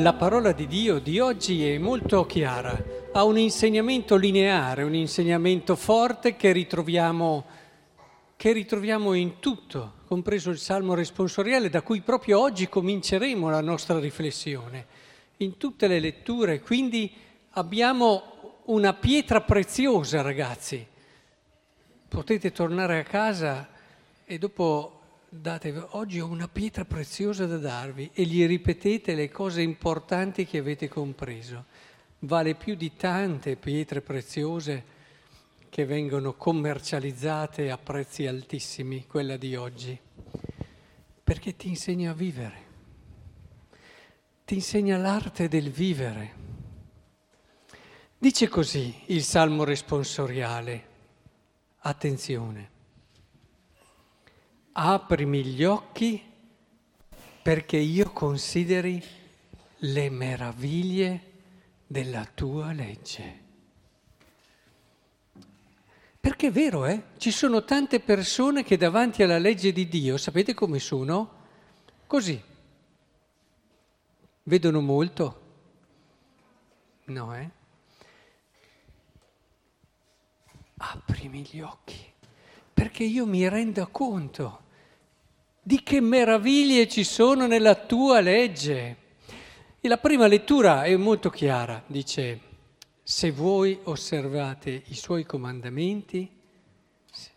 La parola di Dio di oggi è molto chiara, ha un insegnamento lineare, un insegnamento forte che ritroviamo, che ritroviamo in tutto, compreso il Salmo responsoriale da cui proprio oggi cominceremo la nostra riflessione, in tutte le letture, quindi abbiamo una pietra preziosa ragazzi. Potete tornare a casa e dopo date, oggi ho una pietra preziosa da darvi e gli ripetete le cose importanti che avete compreso. Vale più di tante pietre preziose che vengono commercializzate a prezzi altissimi, quella di oggi, perché ti insegna a vivere, ti insegna l'arte del vivere. Dice così il Salmo responsoriale, attenzione aprimi gli occhi perché io consideri le meraviglie della tua legge. Perché è vero, eh? Ci sono tante persone che davanti alla legge di Dio, sapete come sono? Così. Vedono molto? No, eh? Aprimi gli occhi perché io mi renda conto di che meraviglie ci sono nella tua legge. E la prima lettura è molto chiara, dice, se voi osservate i suoi comandamenti,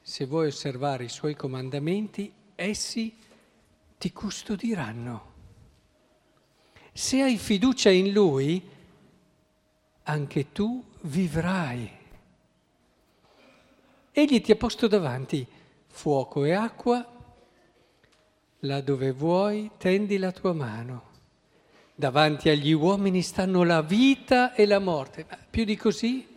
se vuoi osservare i suoi comandamenti, essi ti custodiranno. Se hai fiducia in lui, anche tu vivrai. Egli ti ha posto davanti fuoco e acqua Là dove vuoi tendi la tua mano. Davanti agli uomini stanno la vita e la morte. Ma più di così?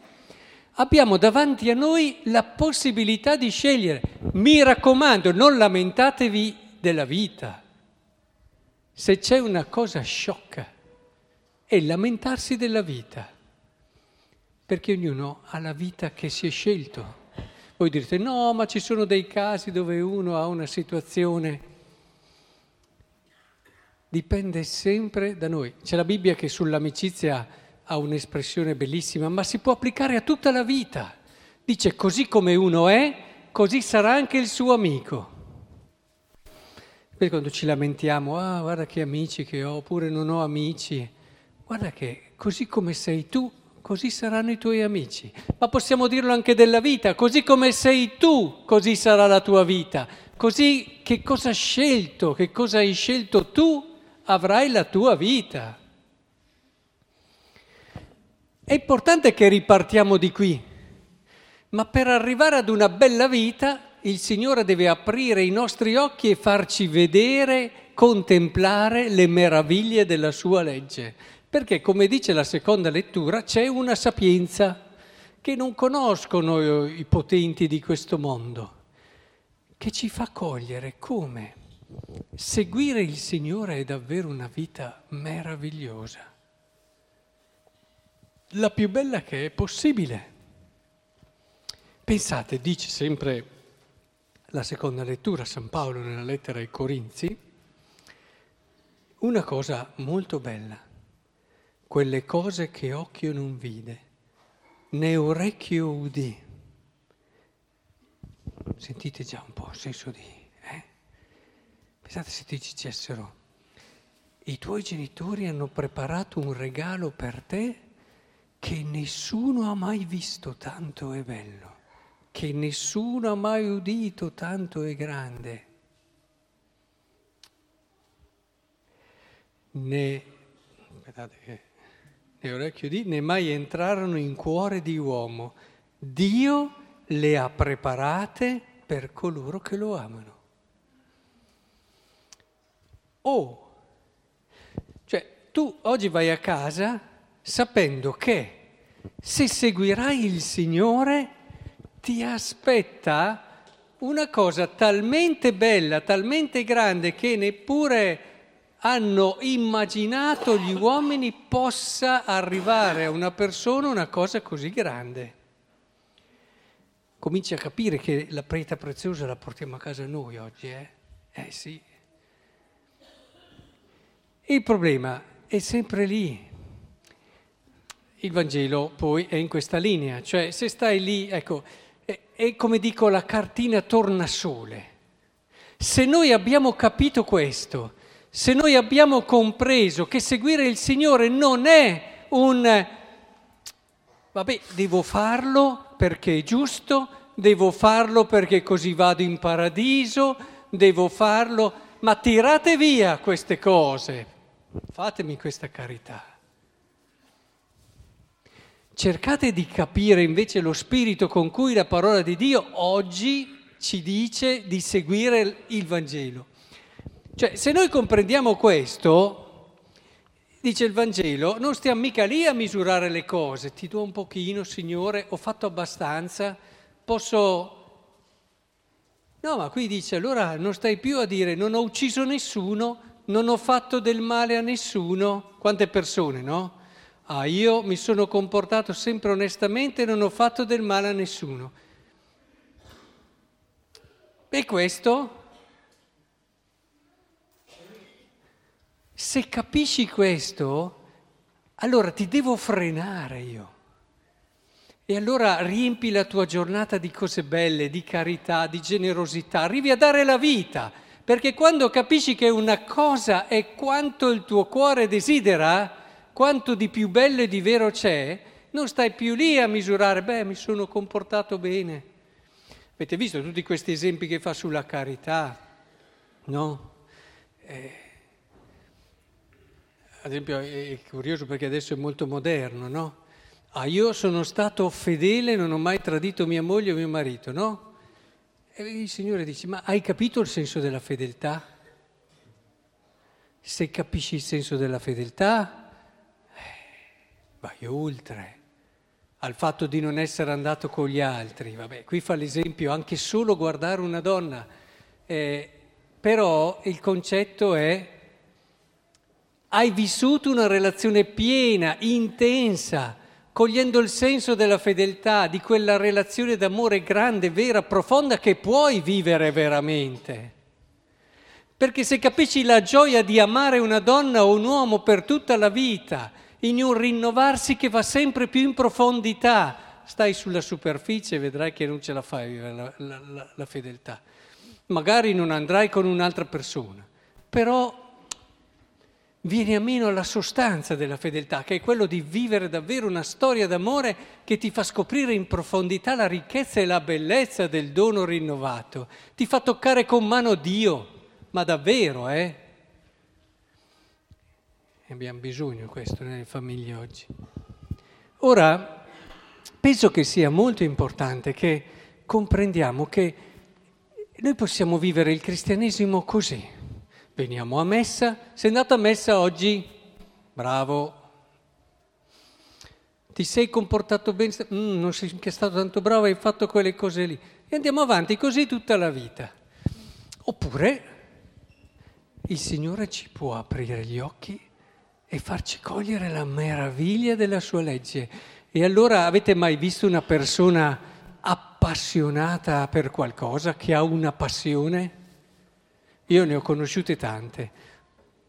Abbiamo davanti a noi la possibilità di scegliere. Mi raccomando, non lamentatevi della vita. Se c'è una cosa sciocca è lamentarsi della vita, perché ognuno ha la vita che si è scelto. Voi direte no, ma ci sono dei casi dove uno ha una situazione dipende sempre da noi. C'è la Bibbia che sull'amicizia ha un'espressione bellissima, ma si può applicare a tutta la vita. Dice così come uno è, così sarà anche il suo amico. Poi quando ci lamentiamo, ah guarda che amici che ho, oppure non ho amici, guarda che così come sei tu, così saranno i tuoi amici. Ma possiamo dirlo anche della vita, così come sei tu, così sarà la tua vita. Così che cosa hai scelto, che cosa hai scelto tu, avrai la tua vita. È importante che ripartiamo di qui, ma per arrivare ad una bella vita il Signore deve aprire i nostri occhi e farci vedere, contemplare le meraviglie della sua legge. Perché, come dice la seconda lettura, c'è una sapienza che non conoscono i potenti di questo mondo, che ci fa cogliere come Seguire il Signore è davvero una vita meravigliosa, la più bella che è possibile. Pensate, dice sempre la seconda lettura, San Paolo nella lettera ai Corinzi, una cosa molto bella, quelle cose che occhio non vide, né orecchio udì. Sentite già un po' il senso di Pensate se ti dicessero, i tuoi genitori hanno preparato un regalo per te che nessuno ha mai visto tanto è bello, che nessuno ha mai udito tanto è grande. Né, aspettate che, né orecchio di, né mai entrarono in cuore di uomo. Dio le ha preparate per coloro che lo amano. Oh, cioè tu oggi vai a casa sapendo che se seguirai il Signore ti aspetta una cosa talmente bella, talmente grande che neppure hanno immaginato gli uomini possa arrivare a una persona una cosa così grande. Cominci a capire che la preta preziosa la portiamo a casa noi oggi, eh? Eh sì. Il problema è sempre lì. Il Vangelo poi è in questa linea, cioè se stai lì, ecco, è, è come dico la cartina tornasole. Se noi abbiamo capito questo, se noi abbiamo compreso che seguire il Signore non è un vabbè, devo farlo perché è giusto, devo farlo perché così vado in paradiso, devo farlo, ma tirate via queste cose, fatemi questa carità. Cercate di capire invece lo spirito con cui la parola di Dio oggi ci dice di seguire il Vangelo. Cioè, se noi comprendiamo questo, dice il Vangelo, non stiamo mica lì a misurare le cose, ti do un pochino, Signore, ho fatto abbastanza, posso... No, ma qui dice, allora non stai più a dire non ho ucciso nessuno, non ho fatto del male a nessuno. Quante persone, no? Ah, io mi sono comportato sempre onestamente e non ho fatto del male a nessuno. E questo, se capisci questo, allora ti devo frenare io. E allora riempi la tua giornata di cose belle, di carità, di generosità, arrivi a dare la vita, perché quando capisci che una cosa è quanto il tuo cuore desidera, quanto di più bello e di vero c'è, non stai più lì a misurare, beh, mi sono comportato bene. Avete visto tutti questi esempi che fa sulla carità, no? Eh, ad esempio è curioso perché adesso è molto moderno, no? Ah, io sono stato fedele, non ho mai tradito mia moglie o mio marito, no? E il Signore dice, ma hai capito il senso della fedeltà? Se capisci il senso della fedeltà, vai oltre al fatto di non essere andato con gli altri. Vabbè, qui fa l'esempio anche solo guardare una donna, eh, però il concetto è hai vissuto una relazione piena, intensa, cogliendo il senso della fedeltà, di quella relazione d'amore grande, vera, profonda che puoi vivere veramente. Perché se capisci la gioia di amare una donna o un uomo per tutta la vita, in un rinnovarsi che va sempre più in profondità. Stai sulla superficie e vedrai che non ce la fai la, la, la, la fedeltà. Magari non andrai con un'altra persona, però vieni a meno alla sostanza della fedeltà, che è quello di vivere davvero una storia d'amore che ti fa scoprire in profondità la ricchezza e la bellezza del dono rinnovato. Ti fa toccare con mano Dio, ma davvero, eh? abbiamo bisogno questo nelle famiglie oggi. Ora, penso che sia molto importante che comprendiamo che noi possiamo vivere il cristianesimo così. Veniamo a messa, sei andato a messa oggi? Bravo. Ti sei comportato bene? Mm, non sei stato tanto bravo, hai fatto quelle cose lì. E andiamo avanti così tutta la vita. Oppure il Signore ci può aprire gli occhi e farci cogliere la meraviglia della sua legge. E allora avete mai visto una persona appassionata per qualcosa, che ha una passione? Io ne ho conosciute tante,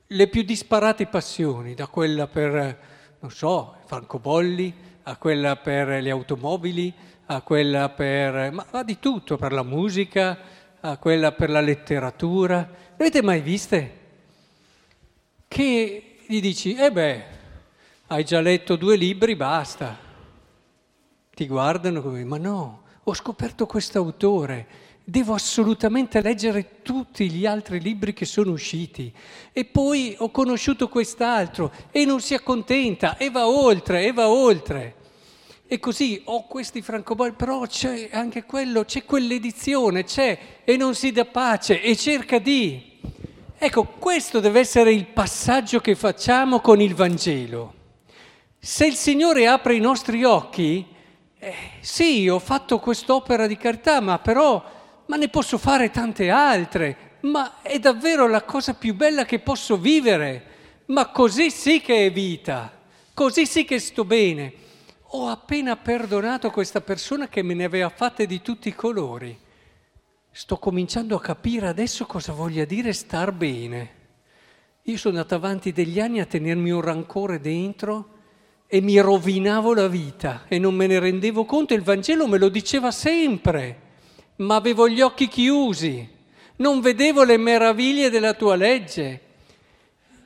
le più disparate passioni, da quella per, non so, francobolli, a quella per le automobili, a quella per, ma, ma di tutto, per la musica, a quella per la letteratura. Le avete mai viste? Che gli dici, eh beh, hai già letto due libri, basta. Ti guardano come, ma no, ho scoperto questo autore, devo assolutamente leggere tutti gli altri libri che sono usciti. E poi ho conosciuto quest'altro e non si accontenta e va oltre, e va oltre. E così ho questi francobolli, però c'è anche quello, c'è quell'edizione, c'è e non si dà pace e cerca di... Ecco, questo deve essere il passaggio che facciamo con il Vangelo. Se il Signore apre i nostri occhi, eh, sì, ho fatto quest'opera di carità, ma però, ma ne posso fare tante altre, ma è davvero la cosa più bella che posso vivere, ma così sì che è vita, così sì che sto bene. Ho appena perdonato questa persona che me ne aveva fatte di tutti i colori sto cominciando a capire adesso cosa voglia dire star bene. Io sono andato avanti degli anni a tenermi un rancore dentro e mi rovinavo la vita e non me ne rendevo conto. Il Vangelo me lo diceva sempre, ma avevo gli occhi chiusi, non vedevo le meraviglie della tua legge.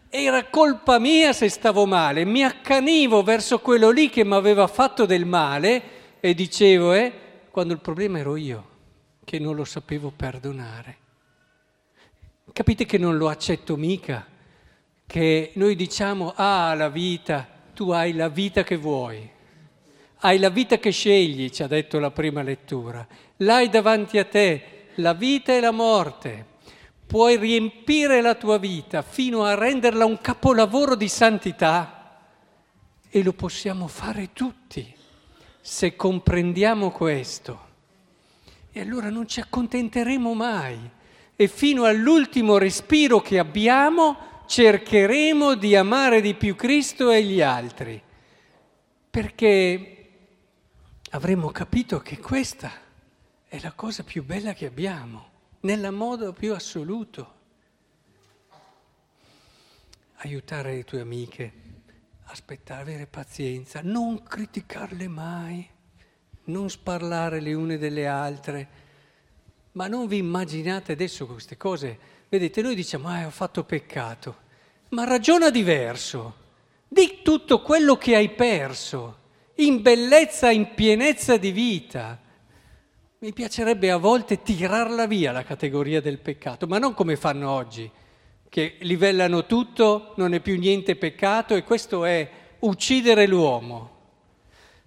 Era colpa mia se stavo male, mi accanivo verso quello lì che mi aveva fatto del male e dicevo, eh, quando il problema ero io, che non lo sapevo perdonare. Capite che non lo accetto mica, che noi diciamo, ah, la vita, tu hai la vita che vuoi, hai la vita che scegli, ci ha detto la prima lettura, l'hai davanti a te, la vita e la morte. Puoi riempire la tua vita fino a renderla un capolavoro di santità e lo possiamo fare tutti se comprendiamo questo. E allora non ci accontenteremo mai. E fino all'ultimo respiro che abbiamo cercheremo di amare di più Cristo e gli altri, perché avremo capito che questa è la cosa più bella che abbiamo nel modo più assoluto. Aiutare le tue amiche, aspettare, avere pazienza, non criticarle mai, non sparlare le une delle altre, ma non vi immaginate adesso queste cose. Vedete, noi diciamo, ah, ho fatto peccato, ma ragiona diverso. Di tutto quello che hai perso, in bellezza, in pienezza di vita mi piacerebbe a volte tirarla via la categoria del peccato, ma non come fanno oggi, che livellano tutto, non è più niente peccato e questo è uccidere l'uomo.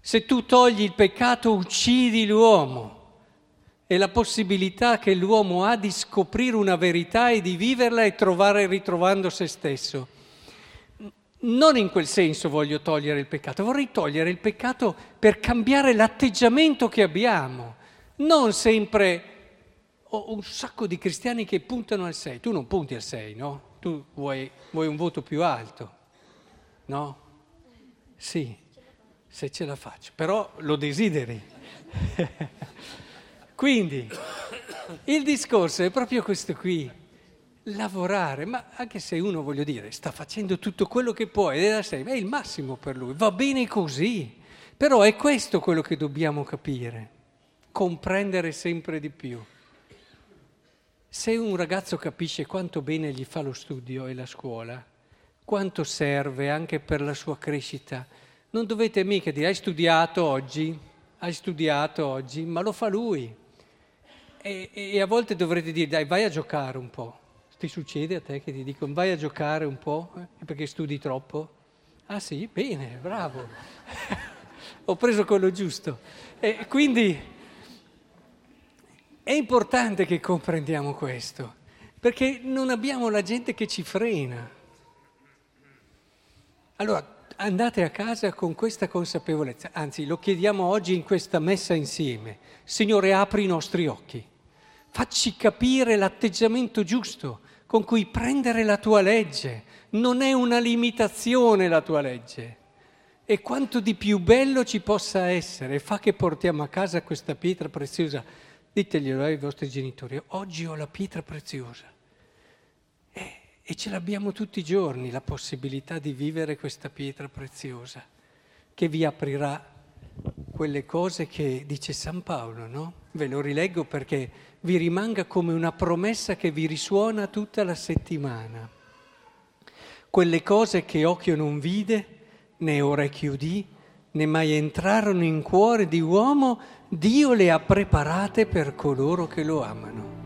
Se tu togli il peccato uccidi l'uomo e la possibilità che l'uomo ha di scoprire una verità e di viverla e trovare ritrovando se stesso. Non in quel senso voglio togliere il peccato, vorrei togliere il peccato per cambiare l'atteggiamento che abbiamo non sempre ho un sacco di cristiani che puntano al 6, tu non punti al 6, no? Tu vuoi, vuoi un voto più alto, no? Sì, se ce la faccio, però lo desideri. Quindi il discorso è proprio questo qui, lavorare, ma anche se uno, voglio dire, sta facendo tutto quello che può ed è da sé, è il massimo per lui, va bene così, però è questo quello che dobbiamo capire comprendere sempre di più. Se un ragazzo capisce quanto bene gli fa lo studio e la scuola, quanto serve anche per la sua crescita, non dovete mica dire hai studiato oggi, hai studiato oggi, ma lo fa lui. E, e a volte dovrete dire dai vai a giocare un po'. Ti succede a te che ti dicono vai a giocare un po' eh, perché studi troppo? Ah sì, bene, bravo. Ho preso quello giusto. E quindi è importante che comprendiamo questo, perché non abbiamo la gente che ci frena. Allora, andate a casa con questa consapevolezza, anzi lo chiediamo oggi in questa messa insieme. Signore, apri i nostri occhi, facci capire l'atteggiamento giusto con cui prendere la tua legge. Non è una limitazione la tua legge. E quanto di più bello ci possa essere, fa che portiamo a casa questa pietra preziosa Diteglielo ai vostri genitori, oggi ho la pietra preziosa. E, e ce l'abbiamo tutti i giorni la possibilità di vivere questa pietra preziosa, che vi aprirà quelle cose che dice San Paolo, no? Ve lo rileggo perché vi rimanga come una promessa che vi risuona tutta la settimana. Quelle cose che occhio non vide, né orecchio udì, né mai entrarono in cuore di uomo, Dio le ha preparate per coloro che lo amano.